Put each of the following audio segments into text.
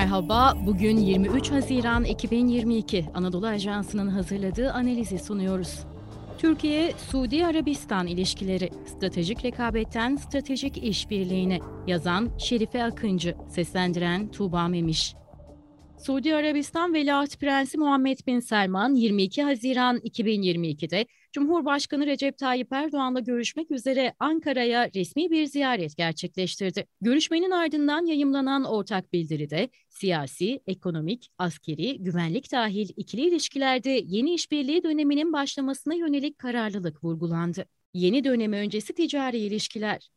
Merhaba, bugün 23 Haziran 2022 Anadolu Ajansı'nın hazırladığı analizi sunuyoruz. Türkiye, Suudi Arabistan ilişkileri, stratejik rekabetten stratejik işbirliğine yazan Şerife Akıncı, seslendiren Tuğba Memiş. Suudi Arabistan Veliaht Prensi Muhammed Bin Selman 22 Haziran 2022'de Cumhurbaşkanı Recep Tayyip Erdoğan'la görüşmek üzere Ankara'ya resmi bir ziyaret gerçekleştirdi. Görüşmenin ardından yayımlanan ortak bildiride siyasi, ekonomik, askeri, güvenlik dahil ikili ilişkilerde yeni işbirliği döneminin başlamasına yönelik kararlılık vurgulandı. Yeni dönemi öncesi ticari ilişkiler,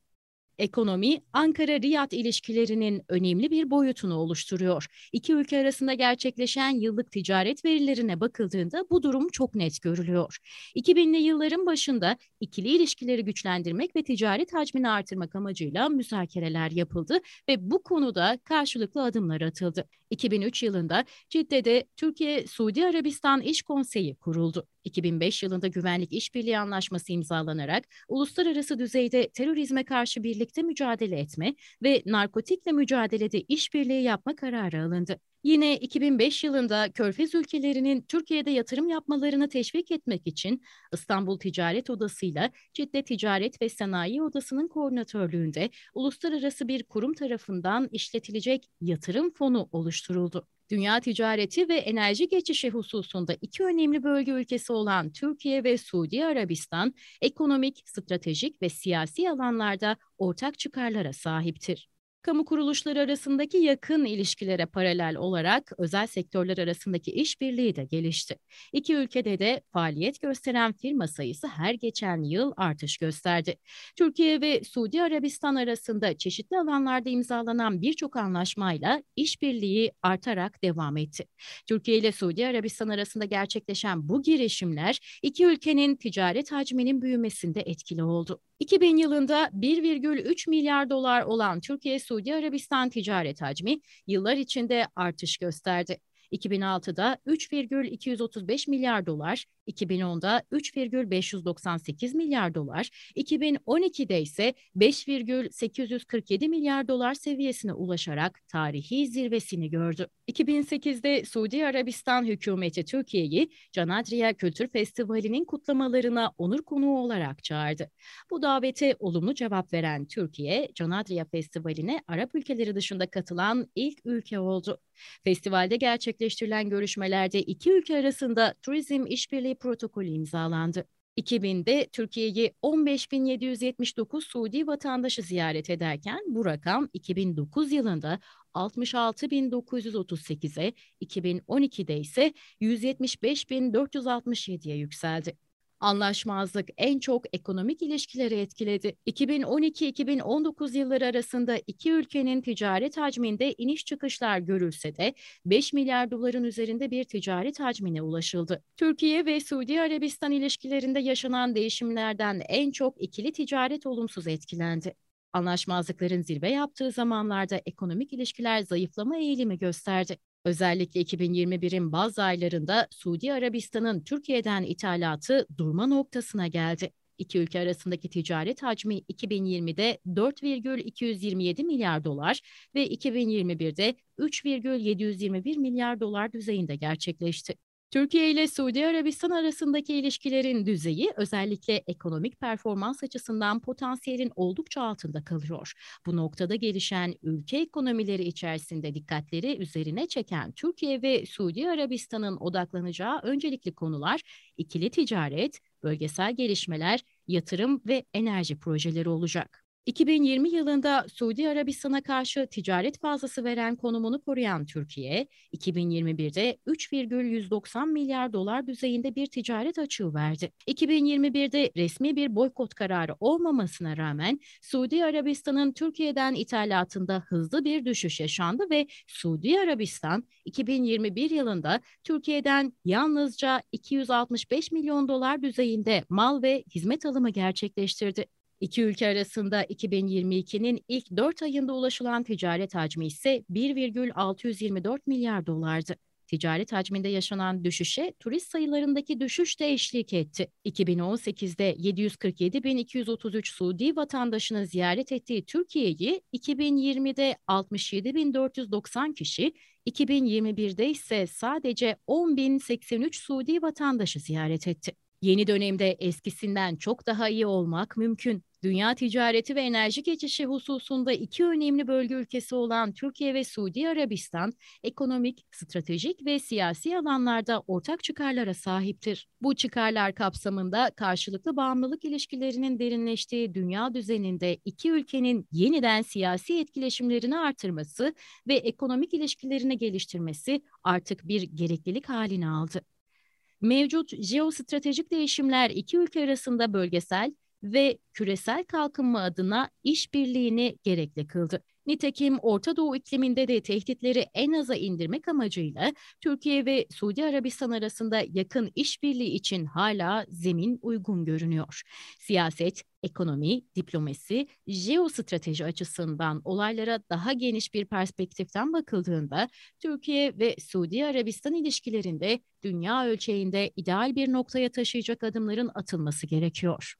Ekonomi, Ankara-Riyad ilişkilerinin önemli bir boyutunu oluşturuyor. İki ülke arasında gerçekleşen yıllık ticaret verilerine bakıldığında bu durum çok net görülüyor. 2000'li yılların başında ikili ilişkileri güçlendirmek ve ticaret hacmini artırmak amacıyla müzakereler yapıldı ve bu konuda karşılıklı adımlar atıldı. 2003 yılında Cidde'de Türkiye-Suudi Arabistan İş Konseyi kuruldu. 2005 yılında Güvenlik İşbirliği Anlaşması imzalanarak uluslararası düzeyde terörizme karşı birlikte mücadele etme ve narkotikle mücadelede işbirliği yapma kararı alındı. Yine 2005 yılında Körfez ülkelerinin Türkiye'de yatırım yapmalarını teşvik etmek için İstanbul Ticaret Odası ile Cidde Ticaret ve Sanayi Odası'nın koordinatörlüğünde uluslararası bir kurum tarafından işletilecek yatırım fonu oluşturuldu. Dünya ticareti ve enerji geçişi hususunda iki önemli bölge ülkesi olan Türkiye ve Suudi Arabistan ekonomik, stratejik ve siyasi alanlarda ortak çıkarlara sahiptir. Kamu kuruluşları arasındaki yakın ilişkilere paralel olarak özel sektörler arasındaki işbirliği de gelişti. İki ülkede de faaliyet gösteren firma sayısı her geçen yıl artış gösterdi. Türkiye ve Suudi Arabistan arasında çeşitli alanlarda imzalanan birçok anlaşmayla işbirliği artarak devam etti. Türkiye ile Suudi Arabistan arasında gerçekleşen bu girişimler iki ülkenin ticaret hacminin büyümesinde etkili oldu. 2000 yılında 1,3 milyar dolar olan Türkiye-Suudi Arabistan ticaret hacmi yıllar içinde artış gösterdi. 2006'da 3,235 milyar dolar, 2010'da 3,598 milyar dolar, 2012'de ise 5,847 milyar dolar seviyesine ulaşarak tarihi zirvesini gördü. 2008'de Suudi Arabistan hükümeti Türkiye'yi Canadriya Kültür Festivali'nin kutlamalarına onur konuğu olarak çağırdı. Bu davete olumlu cevap veren Türkiye, Canadriya Festivali'ne Arap ülkeleri dışında katılan ilk ülke oldu. Festivalde gerçekleştirilen görüşmelerde iki ülke arasında turizm işbirliği protokolü imzalandı. 2000'de Türkiye'yi 15.779 Suudi vatandaşı ziyaret ederken bu rakam 2009 yılında 66.938'e, 2012'de ise 175.467'ye yükseldi. Anlaşmazlık en çok ekonomik ilişkileri etkiledi. 2012-2019 yılları arasında iki ülkenin ticaret hacminde iniş çıkışlar görülse de 5 milyar doların üzerinde bir ticaret hacmine ulaşıldı. Türkiye ve Suudi Arabistan ilişkilerinde yaşanan değişimlerden en çok ikili ticaret olumsuz etkilendi. Anlaşmazlıkların zirve yaptığı zamanlarda ekonomik ilişkiler zayıflama eğilimi gösterdi. Özellikle 2021'in bazı aylarında Suudi Arabistan'ın Türkiye'den ithalatı durma noktasına geldi. İki ülke arasındaki ticaret hacmi 2020'de 4,227 milyar dolar ve 2021'de 3,721 milyar dolar düzeyinde gerçekleşti. Türkiye ile Suudi Arabistan arasındaki ilişkilerin düzeyi özellikle ekonomik performans açısından potansiyelin oldukça altında kalıyor. Bu noktada gelişen ülke ekonomileri içerisinde dikkatleri üzerine çeken Türkiye ve Suudi Arabistan'ın odaklanacağı öncelikli konular ikili ticaret, bölgesel gelişmeler, yatırım ve enerji projeleri olacak. 2020 yılında Suudi Arabistan'a karşı ticaret fazlası veren konumunu koruyan Türkiye, 2021'de 3,190 milyar dolar düzeyinde bir ticaret açığı verdi. 2021'de resmi bir boykot kararı olmamasına rağmen Suudi Arabistan'ın Türkiye'den ithalatında hızlı bir düşüş yaşandı ve Suudi Arabistan 2021 yılında Türkiye'den yalnızca 265 milyon dolar düzeyinde mal ve hizmet alımı gerçekleştirdi. İki ülke arasında 2022'nin ilk 4 ayında ulaşılan ticaret hacmi ise 1,624 milyar dolardı. Ticaret hacminde yaşanan düşüşe turist sayılarındaki düşüş de eşlik etti. 2018'de 747.233 Suudi vatandaşını ziyaret ettiği Türkiye'yi 2020'de 67.490 kişi, 2021'de ise sadece 10.083 Suudi vatandaşı ziyaret etti. Yeni dönemde eskisinden çok daha iyi olmak mümkün. Dünya ticareti ve enerji geçişi hususunda iki önemli bölge ülkesi olan Türkiye ve Suudi Arabistan, ekonomik, stratejik ve siyasi alanlarda ortak çıkarlara sahiptir. Bu çıkarlar kapsamında karşılıklı bağımlılık ilişkilerinin derinleştiği dünya düzeninde iki ülkenin yeniden siyasi etkileşimlerini artırması ve ekonomik ilişkilerini geliştirmesi artık bir gereklilik haline aldı. Mevcut jeostratejik değişimler iki ülke arasında bölgesel ve küresel kalkınma adına işbirliğini gerekli kıldı. Nitekim Orta Doğu ikliminde de tehditleri en aza indirmek amacıyla Türkiye ve Suudi Arabistan arasında yakın işbirliği için hala zemin uygun görünüyor. Siyaset, ekonomi, diplomasi, jeostrateji açısından olaylara daha geniş bir perspektiften bakıldığında Türkiye ve Suudi Arabistan ilişkilerinde dünya ölçeğinde ideal bir noktaya taşıyacak adımların atılması gerekiyor.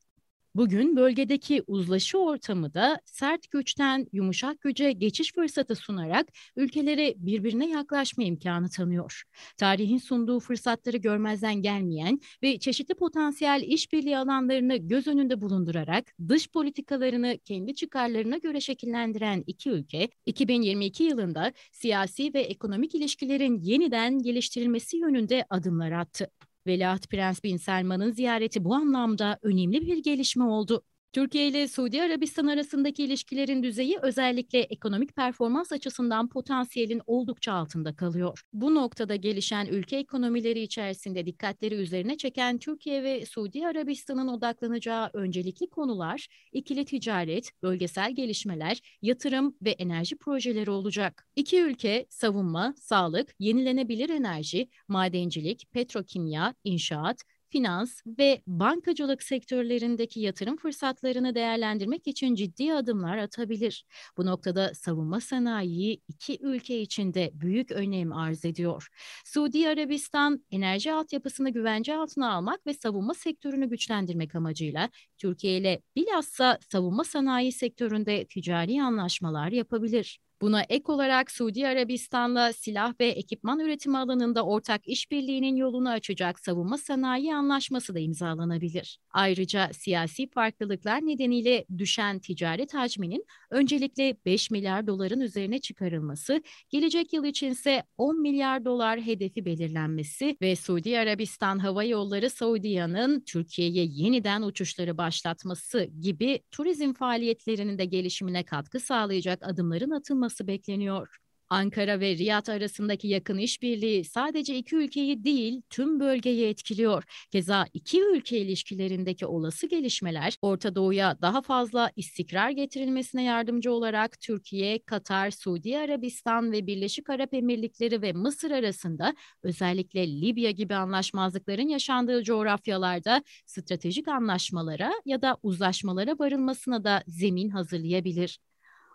Bugün bölgedeki uzlaşı ortamı da sert güçten yumuşak güce geçiş fırsatı sunarak ülkelere birbirine yaklaşma imkanı tanıyor. Tarihin sunduğu fırsatları görmezden gelmeyen ve çeşitli potansiyel işbirliği alanlarını göz önünde bulundurarak dış politikalarını kendi çıkarlarına göre şekillendiren iki ülke, 2022 yılında siyasi ve ekonomik ilişkilerin yeniden geliştirilmesi yönünde adımlar attı. Veliaht Prens Bin Selman'ın ziyareti bu anlamda önemli bir gelişme oldu. Türkiye ile Suudi Arabistan arasındaki ilişkilerin düzeyi özellikle ekonomik performans açısından potansiyelin oldukça altında kalıyor. Bu noktada gelişen ülke ekonomileri içerisinde dikkatleri üzerine çeken Türkiye ve Suudi Arabistan'ın odaklanacağı öncelikli konular ikili ticaret, bölgesel gelişmeler, yatırım ve enerji projeleri olacak. İki ülke savunma, sağlık, yenilenebilir enerji, madencilik, petrokimya, inşaat, finans ve bankacılık sektörlerindeki yatırım fırsatlarını değerlendirmek için ciddi adımlar atabilir. Bu noktada savunma sanayi iki ülke içinde büyük önem arz ediyor. Suudi Arabistan enerji altyapısını güvence altına almak ve savunma sektörünü güçlendirmek amacıyla Türkiye ile bilhassa savunma sanayi sektöründe ticari anlaşmalar yapabilir. Buna ek olarak Suudi Arabistan'la silah ve ekipman üretimi alanında ortak işbirliğinin yolunu açacak savunma sanayi anlaşması da imzalanabilir. Ayrıca siyasi farklılıklar nedeniyle düşen ticaret hacminin öncelikle 5 milyar doların üzerine çıkarılması, gelecek yıl içinse 10 milyar dolar hedefi belirlenmesi ve Suudi Arabistan Hava Yolları Saudiyanın Türkiye'ye yeniden uçuşları başlatması gibi turizm faaliyetlerinin de gelişimine katkı sağlayacak adımların atılması olması bekleniyor. Ankara ve Riyad arasındaki yakın işbirliği sadece iki ülkeyi değil tüm bölgeyi etkiliyor. Keza iki ülke ilişkilerindeki olası gelişmeler Orta Doğu'ya daha fazla istikrar getirilmesine yardımcı olarak Türkiye, Katar, Suudi Arabistan ve Birleşik Arap Emirlikleri ve Mısır arasında özellikle Libya gibi anlaşmazlıkların yaşandığı coğrafyalarda stratejik anlaşmalara ya da uzlaşmalara varılmasına da zemin hazırlayabilir.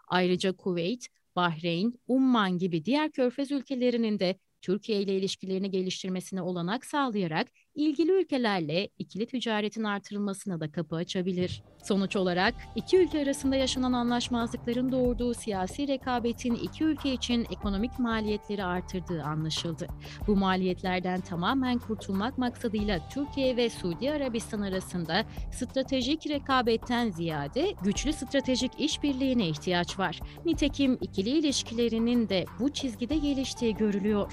Ayrıca Kuveyt, Bahreyn, Umman gibi diğer körfez ülkelerinin de Türkiye ile ilişkilerini geliştirmesine olanak sağlayarak ilgili ülkelerle ikili ticaretin artırılmasına da kapı açabilir. Sonuç olarak iki ülke arasında yaşanan anlaşmazlıkların doğurduğu siyasi rekabetin iki ülke için ekonomik maliyetleri artırdığı anlaşıldı. Bu maliyetlerden tamamen kurtulmak maksadıyla Türkiye ve Suudi Arabistan arasında stratejik rekabetten ziyade güçlü stratejik işbirliğine ihtiyaç var. Nitekim ikili ilişkilerinin de bu çizgide geliştiği görülüyor.